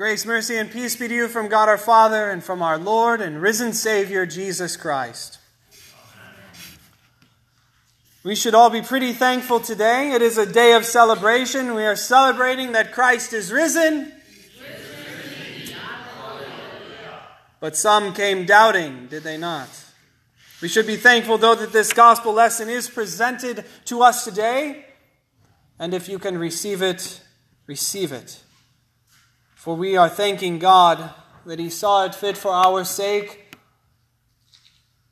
Grace, mercy, and peace be to you from God our Father and from our Lord and risen Savior, Jesus Christ. We should all be pretty thankful today. It is a day of celebration. We are celebrating that Christ is risen. But some came doubting, did they not? We should be thankful, though, that this gospel lesson is presented to us today. And if you can receive it, receive it. For we are thanking God that He saw it fit for our sake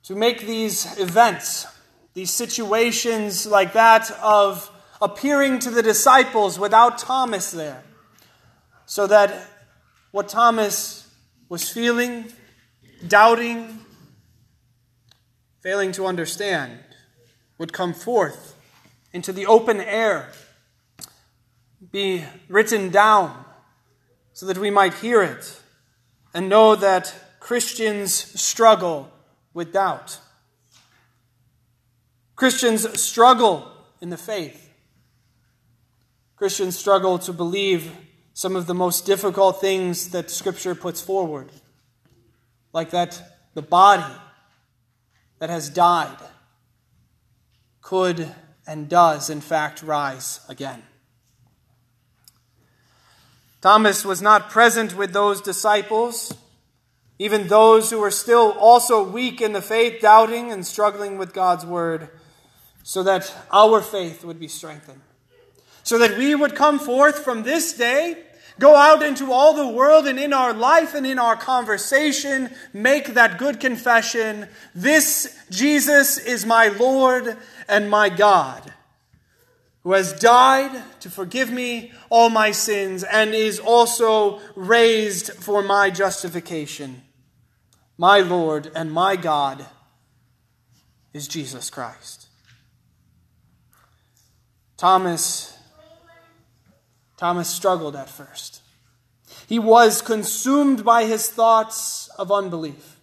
to make these events, these situations like that of appearing to the disciples without Thomas there, so that what Thomas was feeling, doubting, failing to understand, would come forth into the open air, be written down so that we might hear it and know that Christians struggle with doubt. Christians struggle in the faith. Christians struggle to believe some of the most difficult things that Scripture puts forward, like that the body that has died could and does, in fact, rise again. Thomas was not present with those disciples, even those who were still also weak in the faith, doubting and struggling with God's word, so that our faith would be strengthened. So that we would come forth from this day, go out into all the world, and in our life and in our conversation, make that good confession. This Jesus is my Lord and my God who has died to forgive me all my sins and is also raised for my justification. My Lord and my God is Jesus Christ. Thomas Thomas struggled at first. He was consumed by his thoughts of unbelief.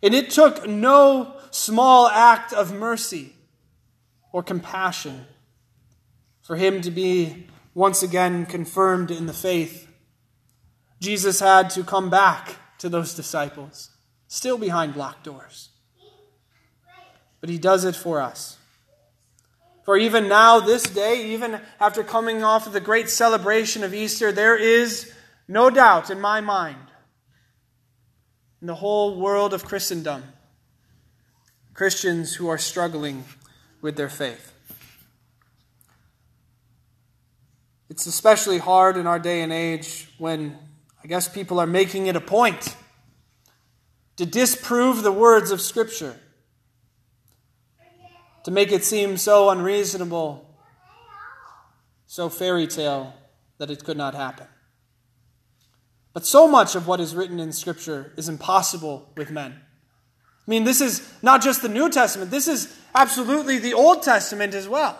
And it took no small act of mercy or compassion for him to be once again confirmed in the faith, Jesus had to come back to those disciples, still behind locked doors. But he does it for us. For even now, this day, even after coming off of the great celebration of Easter, there is no doubt in my mind, in the whole world of Christendom, Christians who are struggling with their faith. It's especially hard in our day and age when I guess people are making it a point to disprove the words of Scripture, to make it seem so unreasonable, so fairy tale that it could not happen. But so much of what is written in Scripture is impossible with men. I mean, this is not just the New Testament, this is absolutely the Old Testament as well.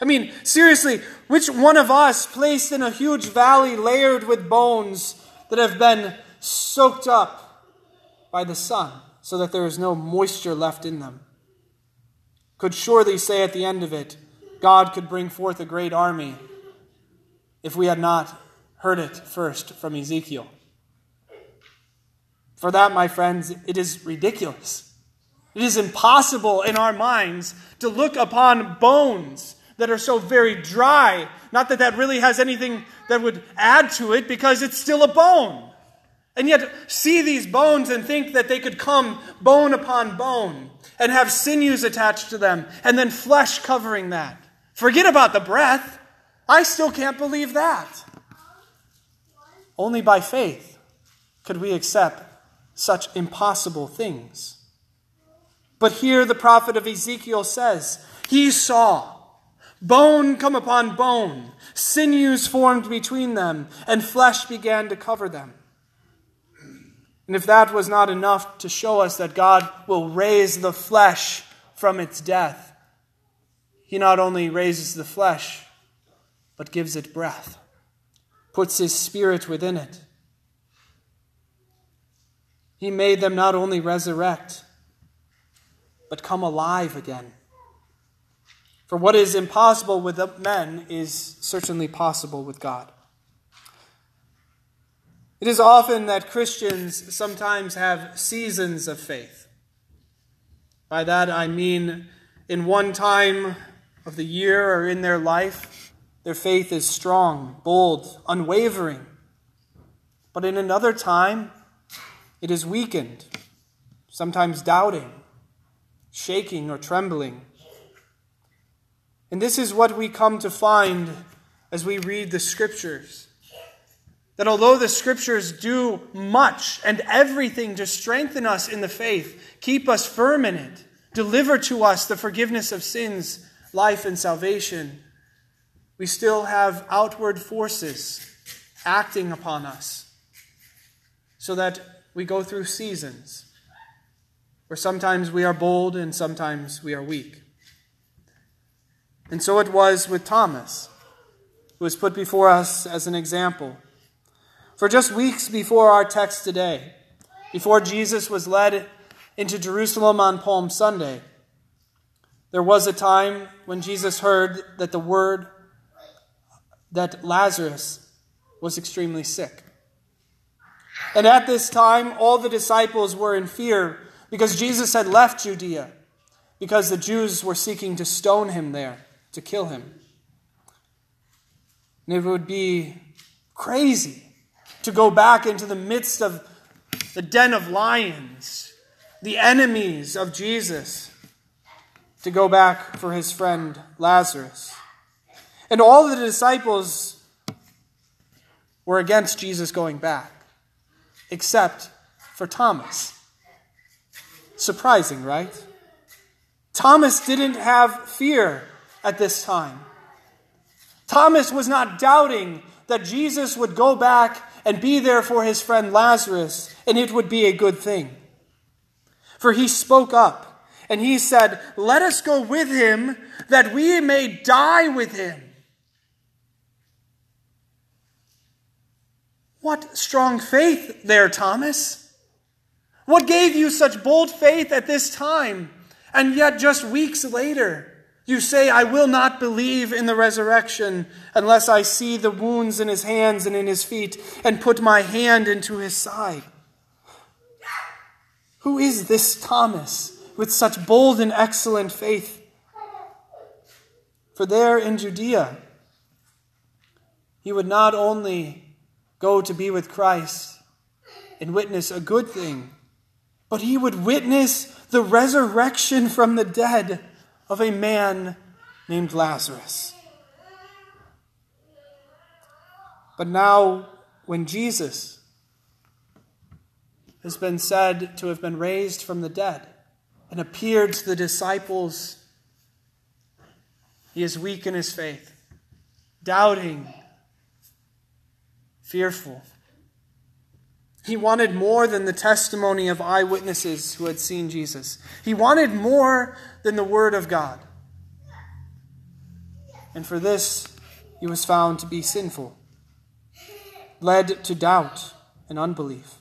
I mean, seriously, which one of us placed in a huge valley layered with bones that have been soaked up by the sun so that there is no moisture left in them could surely say at the end of it, God could bring forth a great army if we had not heard it first from Ezekiel. For that, my friends, it is ridiculous. It is impossible in our minds to look upon bones that are so very dry. Not that that really has anything that would add to it because it's still a bone. And yet, see these bones and think that they could come bone upon bone and have sinews attached to them and then flesh covering that. Forget about the breath. I still can't believe that. Only by faith could we accept such impossible things. But here the prophet of Ezekiel says, He saw Bone come upon bone, sinews formed between them, and flesh began to cover them. And if that was not enough to show us that God will raise the flesh from its death, He not only raises the flesh, but gives it breath, puts His Spirit within it. He made them not only resurrect, but come alive again. For what is impossible with men is certainly possible with God. It is often that Christians sometimes have seasons of faith. By that I mean, in one time of the year or in their life, their faith is strong, bold, unwavering. But in another time, it is weakened, sometimes doubting, shaking, or trembling. And this is what we come to find as we read the Scriptures. That although the Scriptures do much and everything to strengthen us in the faith, keep us firm in it, deliver to us the forgiveness of sins, life, and salvation, we still have outward forces acting upon us so that we go through seasons where sometimes we are bold and sometimes we are weak. And so it was with Thomas, who was put before us as an example. For just weeks before our text today, before Jesus was led into Jerusalem on Palm Sunday, there was a time when Jesus heard that the word that Lazarus was extremely sick. And at this time, all the disciples were in fear because Jesus had left Judea, because the Jews were seeking to stone him there, to kill him. And it would be crazy to go back into the midst of the den of lions, the enemies of Jesus, to go back for his friend Lazarus. And all the disciples were against Jesus going back, except for Thomas. Surprising, right? Thomas didn't have fear at this time. Thomas was not doubting that Jesus would go back and be there for his friend Lazarus, and it would be a good thing. For he spoke up and he said, Let us go with him that we may die with him. What strong faith there, Thomas! What gave you such bold faith at this time? And yet, just weeks later, you say, I will not believe in the resurrection unless I see the wounds in his hands and in his feet and put my hand into his side. Who is this Thomas with such bold and excellent faith? For there in Judea, he would not only go to be with Christ and witness a good thing, but he would witness the resurrection from the dead of a man named Lazarus. But now, when Jesus has been said to have been raised from the dead and appeared to the disciples, he is weak in his faith, doubting fearful. He wanted more than the testimony of eyewitnesses who had seen Jesus. He wanted more than the Word of God. And for this, he was found to be sinful, led to doubt and unbelief.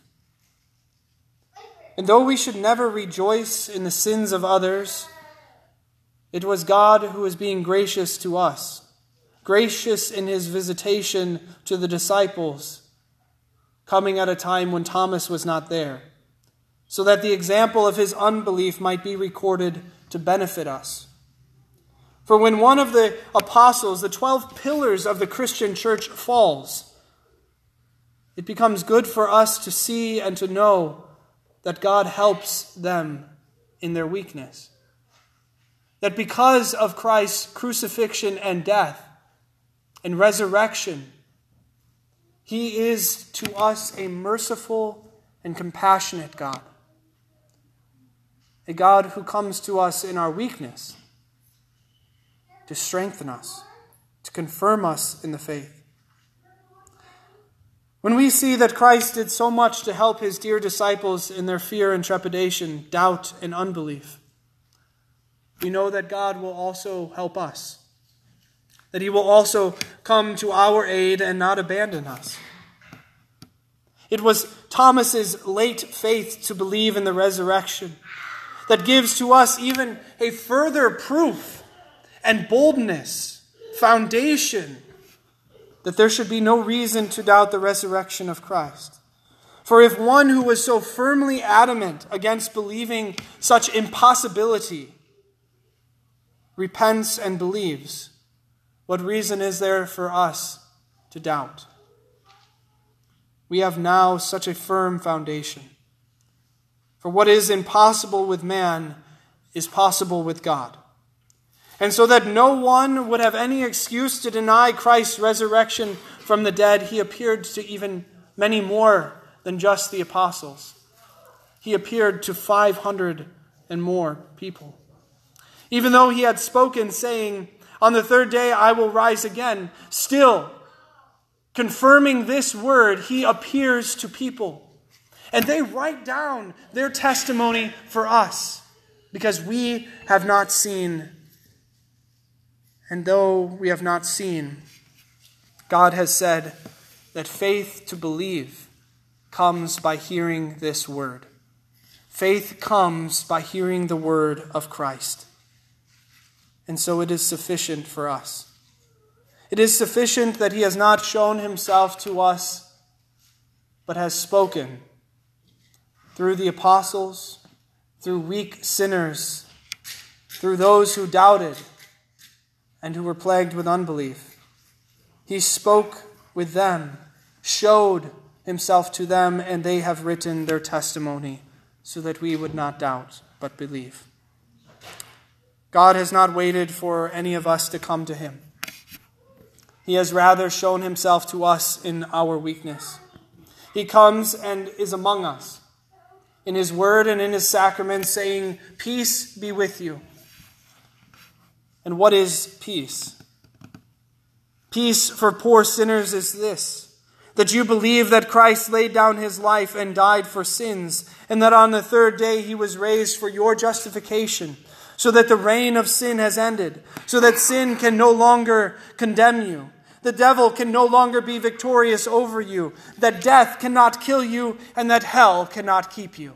And though we should never rejoice in the sins of others, it was God who was being gracious to us gracious in his visitation to the disciples, coming at a time when Thomas was not there, so that the example of his unbelief might be recorded to benefit us. For when one of the apostles, the 12 pillars of the Christian church, falls, it becomes good for us to see and to know that God helps them in their weakness. That because of Christ's crucifixion and death, and resurrection. He is to us a merciful and compassionate God, a God who comes to us in our weakness to strengthen us, to confirm us in the faith. When we see that Christ did so much to help his dear disciples in their fear and trepidation, doubt and unbelief, we know that God will also help us that he will also come to our aid and not abandon us. It was Thomas's late faith to believe in the resurrection that gives to us even a further proof and boldness, foundation that there should be no reason to doubt the resurrection of Christ. For if one who was so firmly adamant against believing such impossibility repents and believes, what reason is there for us to doubt? We have now such a firm foundation. For what is impossible with man is possible with God. And so that no one would have any excuse to deny Christ's resurrection from the dead, he appeared to even many more than just the apostles. He appeared to 500 and more people. Even though he had spoken, saying, On the third day I will rise again, still, confirming this word, he appears to people. And they write down their testimony for us because we have not seen. And though we have not seen, God has said that faith to believe comes by hearing this word. Faith comes by hearing the word of Christ. And so it is sufficient for us. It is sufficient that he has not shown himself to us, but has spoken through the apostles, through weak sinners, through those who doubted and who were plagued with unbelief. He spoke with them, showed himself to them, and they have written their testimony, so that we would not doubt, but believe. God has not waited for any of us to come to him. He has rather shown himself to us in our weakness. He comes and is among us in his word and in his sacrament, saying, Peace be with you. And what is peace? Peace for poor sinners is this that you believe that Christ laid down his life and died for sins, and that on the third day he was raised for your justification, so that the reign of sin has ended, so that sin can no longer condemn you. The devil can no longer be victorious over you, that death cannot kill you, and that hell cannot keep you.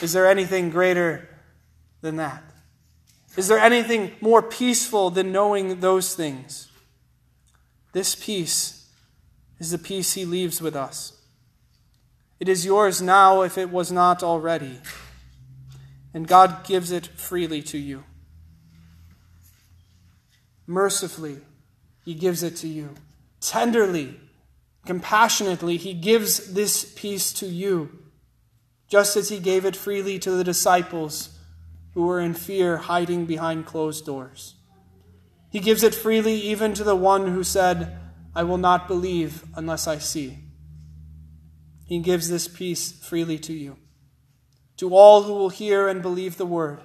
Is there anything greater than that? Is there anything more peaceful than knowing those things? This peace is the peace he leaves with us. It is yours now if it was not already, and God gives it freely to you. Mercifully, he gives it to you. Tenderly, compassionately, he gives this peace to you, just as he gave it freely to the disciples who were in fear hiding behind closed doors. He gives it freely even to the one who said, I will not believe unless I see. He gives this peace freely to you. To all who will hear and believe the word,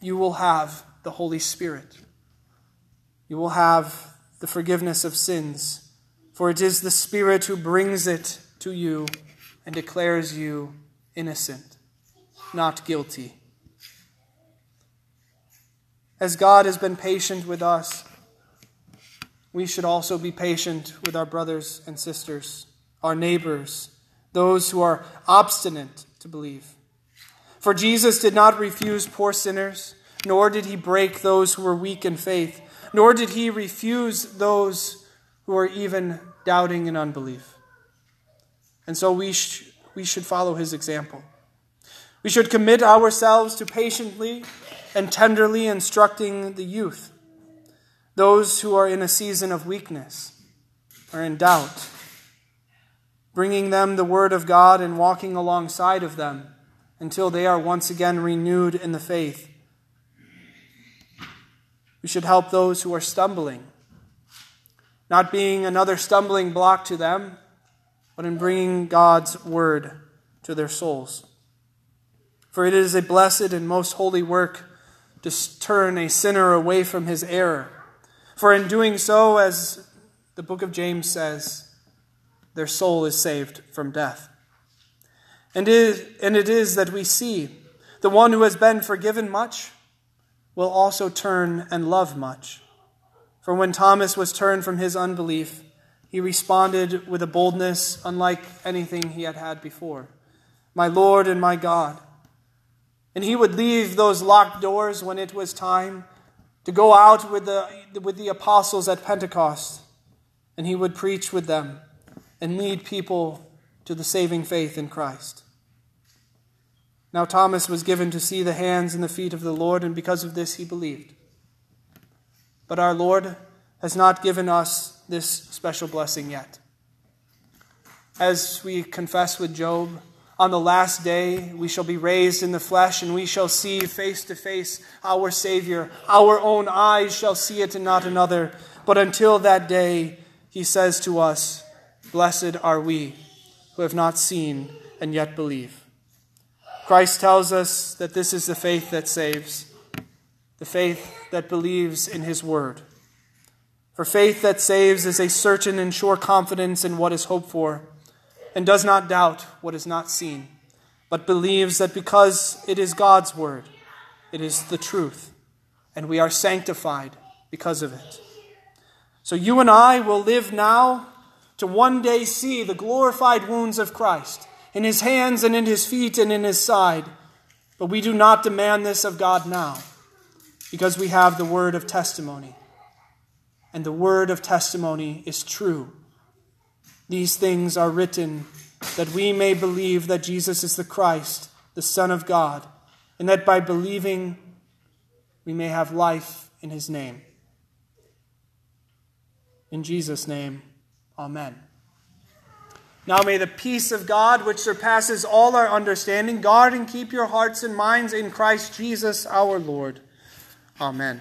you will have the Holy Spirit. You will have the forgiveness of sins, for it is the Spirit who brings it to you and declares you innocent, not guilty. As God has been patient with us, we should also be patient with our brothers and sisters, our neighbors, those who are obstinate to believe. For Jesus did not refuse poor sinners, nor did he break those who were weak in faith, nor did he refuse those who are even doubting in unbelief. And so we, sh- we should follow his example. We should commit ourselves to patiently and tenderly instructing the youth those who are in a season of weakness or in doubt, bringing them the Word of God and walking alongside of them until they are once again renewed in the faith. We should help those who are stumbling, not being another stumbling block to them, but in bringing God's Word to their souls. For it is a blessed and most holy work to turn a sinner away from his error for in doing so, as the book of James says, their soul is saved from death. And it, is, that we see the one who has been forgiven much will also turn and love much. For when Thomas was turned from his unbelief, he responded with a boldness unlike anything he had had before My Lord and my God. And he would leave those locked doors when it was time to go out with the, with the apostles at Pentecost, and he would preach with them and lead people to the saving faith in Christ. Now Thomas was given to see the hands and the feet of the Lord, and because of this he believed. But our Lord has not given us this special blessing yet. As we confess with Job, on the last day we shall be raised in the flesh, and we shall see face to face our Savior. Our own eyes shall see it and not another. But until that day, he says to us, Blessed are we who have not seen and yet believe. Christ tells us that this is the faith that saves, the faith that believes in his word. For faith that saves is a certain and sure confidence in what is hoped for, and does not doubt what is not seen, but believes that because it is God's word, it is the truth, and we are sanctified because of it. So you and I will live now to one day see the glorified wounds of Christ in his hands and in his feet and in his side. But we do not demand this of God now because we have the word of testimony. And the word of testimony is true. These things are written that we may believe that Jesus is the Christ, the Son of God, and that by believing we may have life in his name. In Jesus' name, amen. Now may the peace of God, which surpasses all our understanding, guard and keep your hearts and minds in Christ Jesus our Lord. Amen.